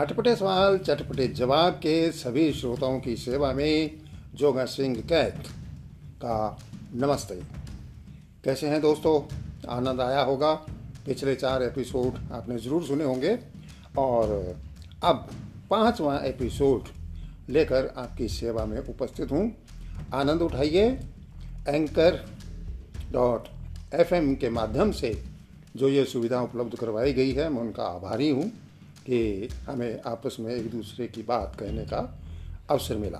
अटपटे सवाल, चटपटे जवाब के सभी श्रोताओं की सेवा में जोगा सिंह कैथ का नमस्ते। कैसे हैं दोस्तों? आनंद आया होगा। पिछले चार एपिसोड आपने ज़रूर सुने होंगे। और अब पांचवा एपिसोड लेकर आपकी सेवा में उपस्थित हूँ। आनंद उठाइए। एंकर डॉट एफएम के माध्यम से जो ये सुविधा उपलब्ध करवाई गई है, मैं उनका आभारी हूँ। कि हमें आपस में एक दूसरे की बात कहने का अवसर मिला।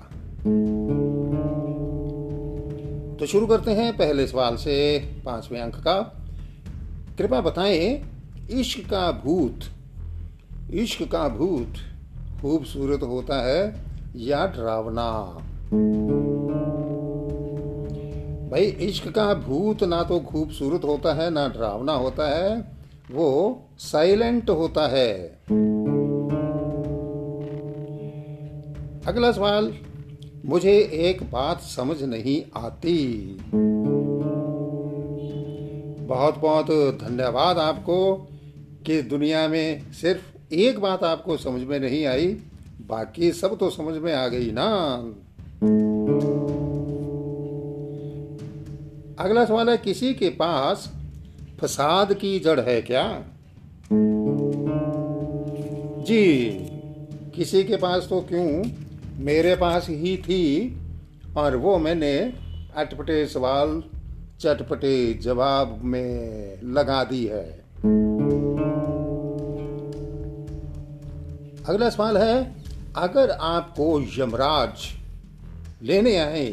तो शुरू करते हैं पहले सवाल से पाँचवें अंक का। कृपया बताएँ, इश्क का भूत, इश्क का भूत खूबसूरत होता है या डरावना? भाई, इश्क का भूत ना तो खूबसूरत होता है, ना डरावना होता है वो साइलेंट होता है। अगला सवाल, मुझे एक बात समझ नहीं आती। बहुत बहुत धन्यवाद आपको कि दुनिया में सिर्फ़ एक बात आपको समझ में नहीं आई, बाकी सब तो समझ में आ गई ना। अगला सवाल है, किसी के पास फसाद की जड़ है क्या? जी, किसी के पास तो क्यों? मेरे पास ही थी, और वो मैंने अटपटे सवाल, चटपटे जवाब में लगा दी है। अगला सवाल है, अगर आपको यमराज लेने आए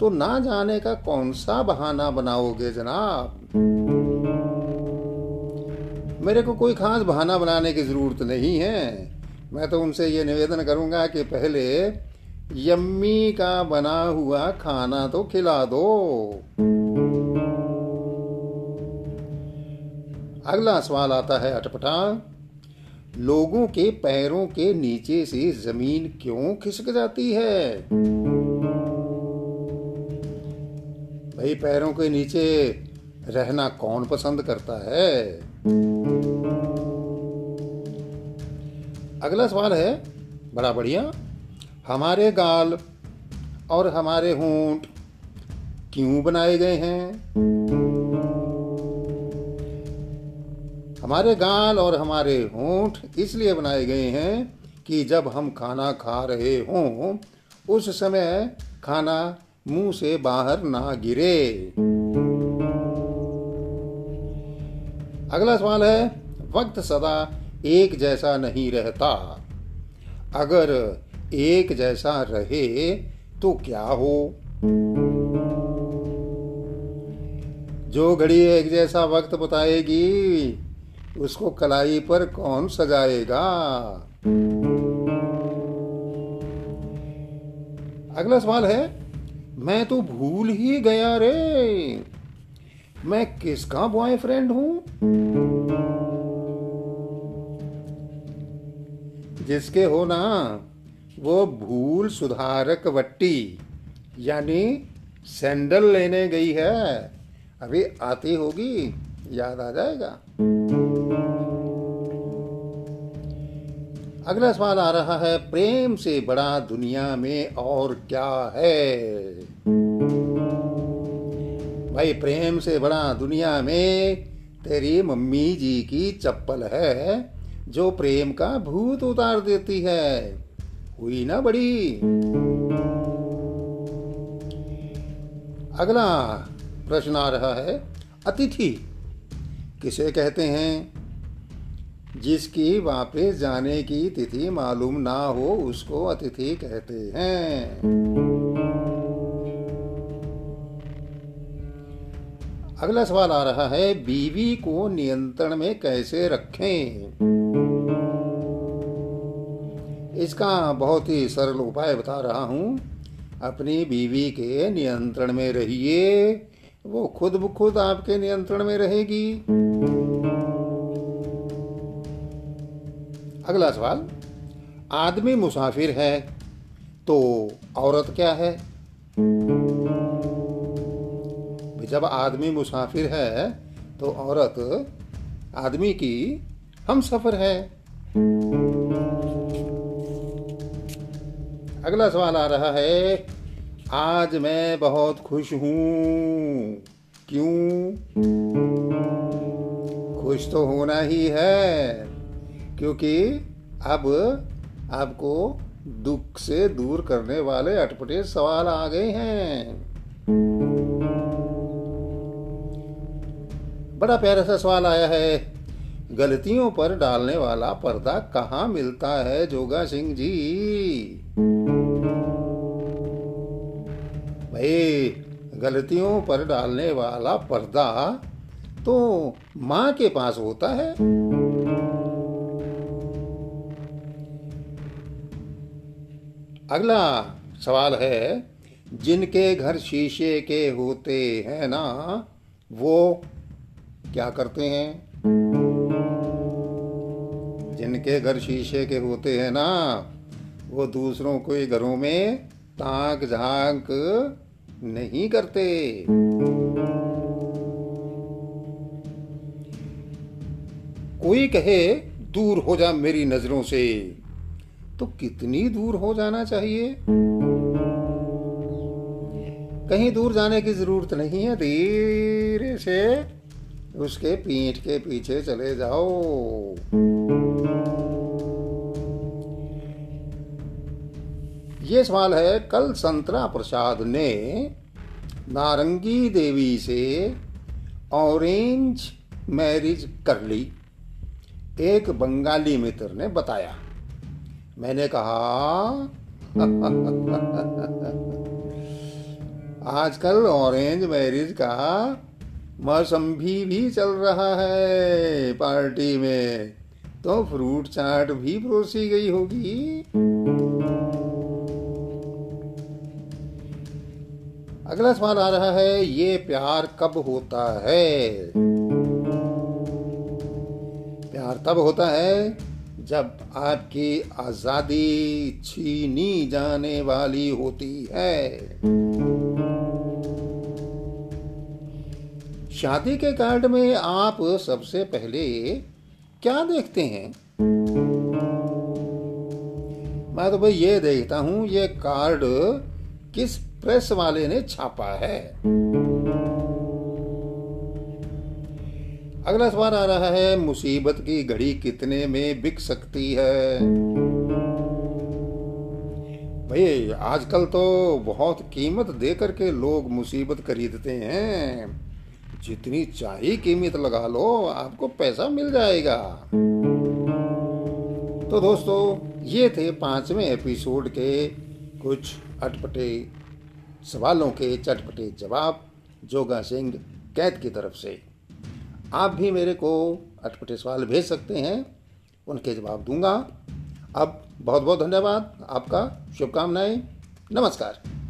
तो ना जाने का कौन सा बहाना बनाओगे जनाब? मेरे को कोई खास बहाना बनाने की ज़रूरत नहीं है। मैं तो उनसे ये निवेदन करूँगा कि पहले यम्मी का बना हुआ खाना तो खिला दो। अगला सवाल आता है अटपटा। लोगों के पैरों के नीचे से ज़मीन क्यों खिसक जाती है? भाई, पैरों के नीचे रहना कौन पसंद करता है? अगला सवाल है, बड़ा बढ़िया। हमारे गाल और हमारे होंठ क्यों बनाए गए हैं? हमारे गाल और हमारे होंठ इसलिए बनाए गए हैं कि जब हम खाना खा रहे हों, उस समय खाना मुँह से बाहर ना गिरे। अगला सवाल है, वक्त सदा एक जैसा नहीं रहता। अगर एक जैसा रहे तो क्या हो? जो घड़ी एक जैसा वक्त बताएगी, उसको कलाई पर कौन सजाएगा? अगला सवाल है, मैं तो भूल ही गया रे। मैं किसका बॉयफ्रेंड हूँ? जिसके हो ना, वो भूल सुधारक वट्टी, यानी सैंडल लेने गई है। अभी आती होगी, याद आ जाएगा। अगला सवाल आ रहा है, प्रेम से बड़ा दुनिया में और क्या है? भाई, प्रेम से बड़ा दुनिया में तेरी मम्मी जी की चप्पल है, जो प्रेम का भूत उतार देती है। हुई ना बड़ी? अगला प्रश्न आ रहा है, अतिथि। किसे कहते हैं? जिसकी वापस जाने की तिथि मालूम ना हो, उसको अतिथि कहते हैं। अगला सवाल आ रहा है, बीवी को नियंत्रण में कैसे रखें? इसका बहुत ही सरल उपाय बता रहा हूँ। अपनी बीवी के नियंत्रण में रहिए, वो खुद ब खुद आपके नियंत्रण में रहेगी। अगला सवाल, आदमी मुसाफिर है तो औरत क्या है? जब आदमी मुसाफिर है तो औरत, आदमी की हम सफ़र है। अगला सवाल आ रहा है, आज मैं बहुत खुश हूँ। क्यों? खुश तो होना ही है, क्योंकि अब आपको दुख से दूर करने वाले अटपटे सवाल आ गए हैं। बड़ा प्यारा सा सवाल आया है। गलतियों पर डालने वाला पर्दा कहाँ मिलता है, जोगा सिंह जी? भाई, गलतियों पर डालने वाला पर्दा तो माँ के पास होता है। अगला सवाल है, जिनके घर शीशे के होते हैं ना, वो क्या करते हैं? जिनके घर शीशे के होते हैं ना, वो दूसरों के घरों में ताक झाँक नहीं करते। कोई कहे, दूर हो जा मेरी नज़रों से। तो कितनी दूर हो जाना चाहिए? कहीं दूर जाने की ज़रूरत नहीं है, धीरे से उसके पीठ के पीछे चले जाओ। ये सवाल है, कल संतरा प्रसाद ने नारंगी देवी से ऑरेंज मैरिज कर ली। एक बंगाली मित्र ने बताया। मैंने कहा, आजकल ऑरेंज मैरिज का मौसम्बी भी चल रहा है पार्टी में। तो फ्रूट चाट भी परोसी गई होगी। अगला सवाल आ रहा है, ये प्यार कब होता है? प्यार तब होता है जब आपकी आज़ादी छीनी जाने वाली होती है। शादी के कार्ड में आप सबसे पहले क्या देखते हैं? मैं तो भाई ये देखता हूँ, ये कार्ड किस प्रेस वाले ने छापा है। अगला सवाल आ रहा है, मुसीबत की घड़ी कितने में बिक सकती है? भाई, आजकल तो बहुत कीमत दे करके लोग मुसीबत खरीदते हैं। जितनी चाहिए कीमत लगा लो, आपको पैसा मिल जाएगा। तो दोस्तों, ये थे पाँचवें एपिसोड के कुछ अटपटे सवालों के चटपटे जवाब जोगा सिंह कैद की तरफ़ से। आप भी मेरे को अटपटे सवाल भेज सकते हैं, उनके जवाब दूँगा। अब बहुत बहुत धन्यवाद, आपका शुभकामनाएँ, नमस्कार।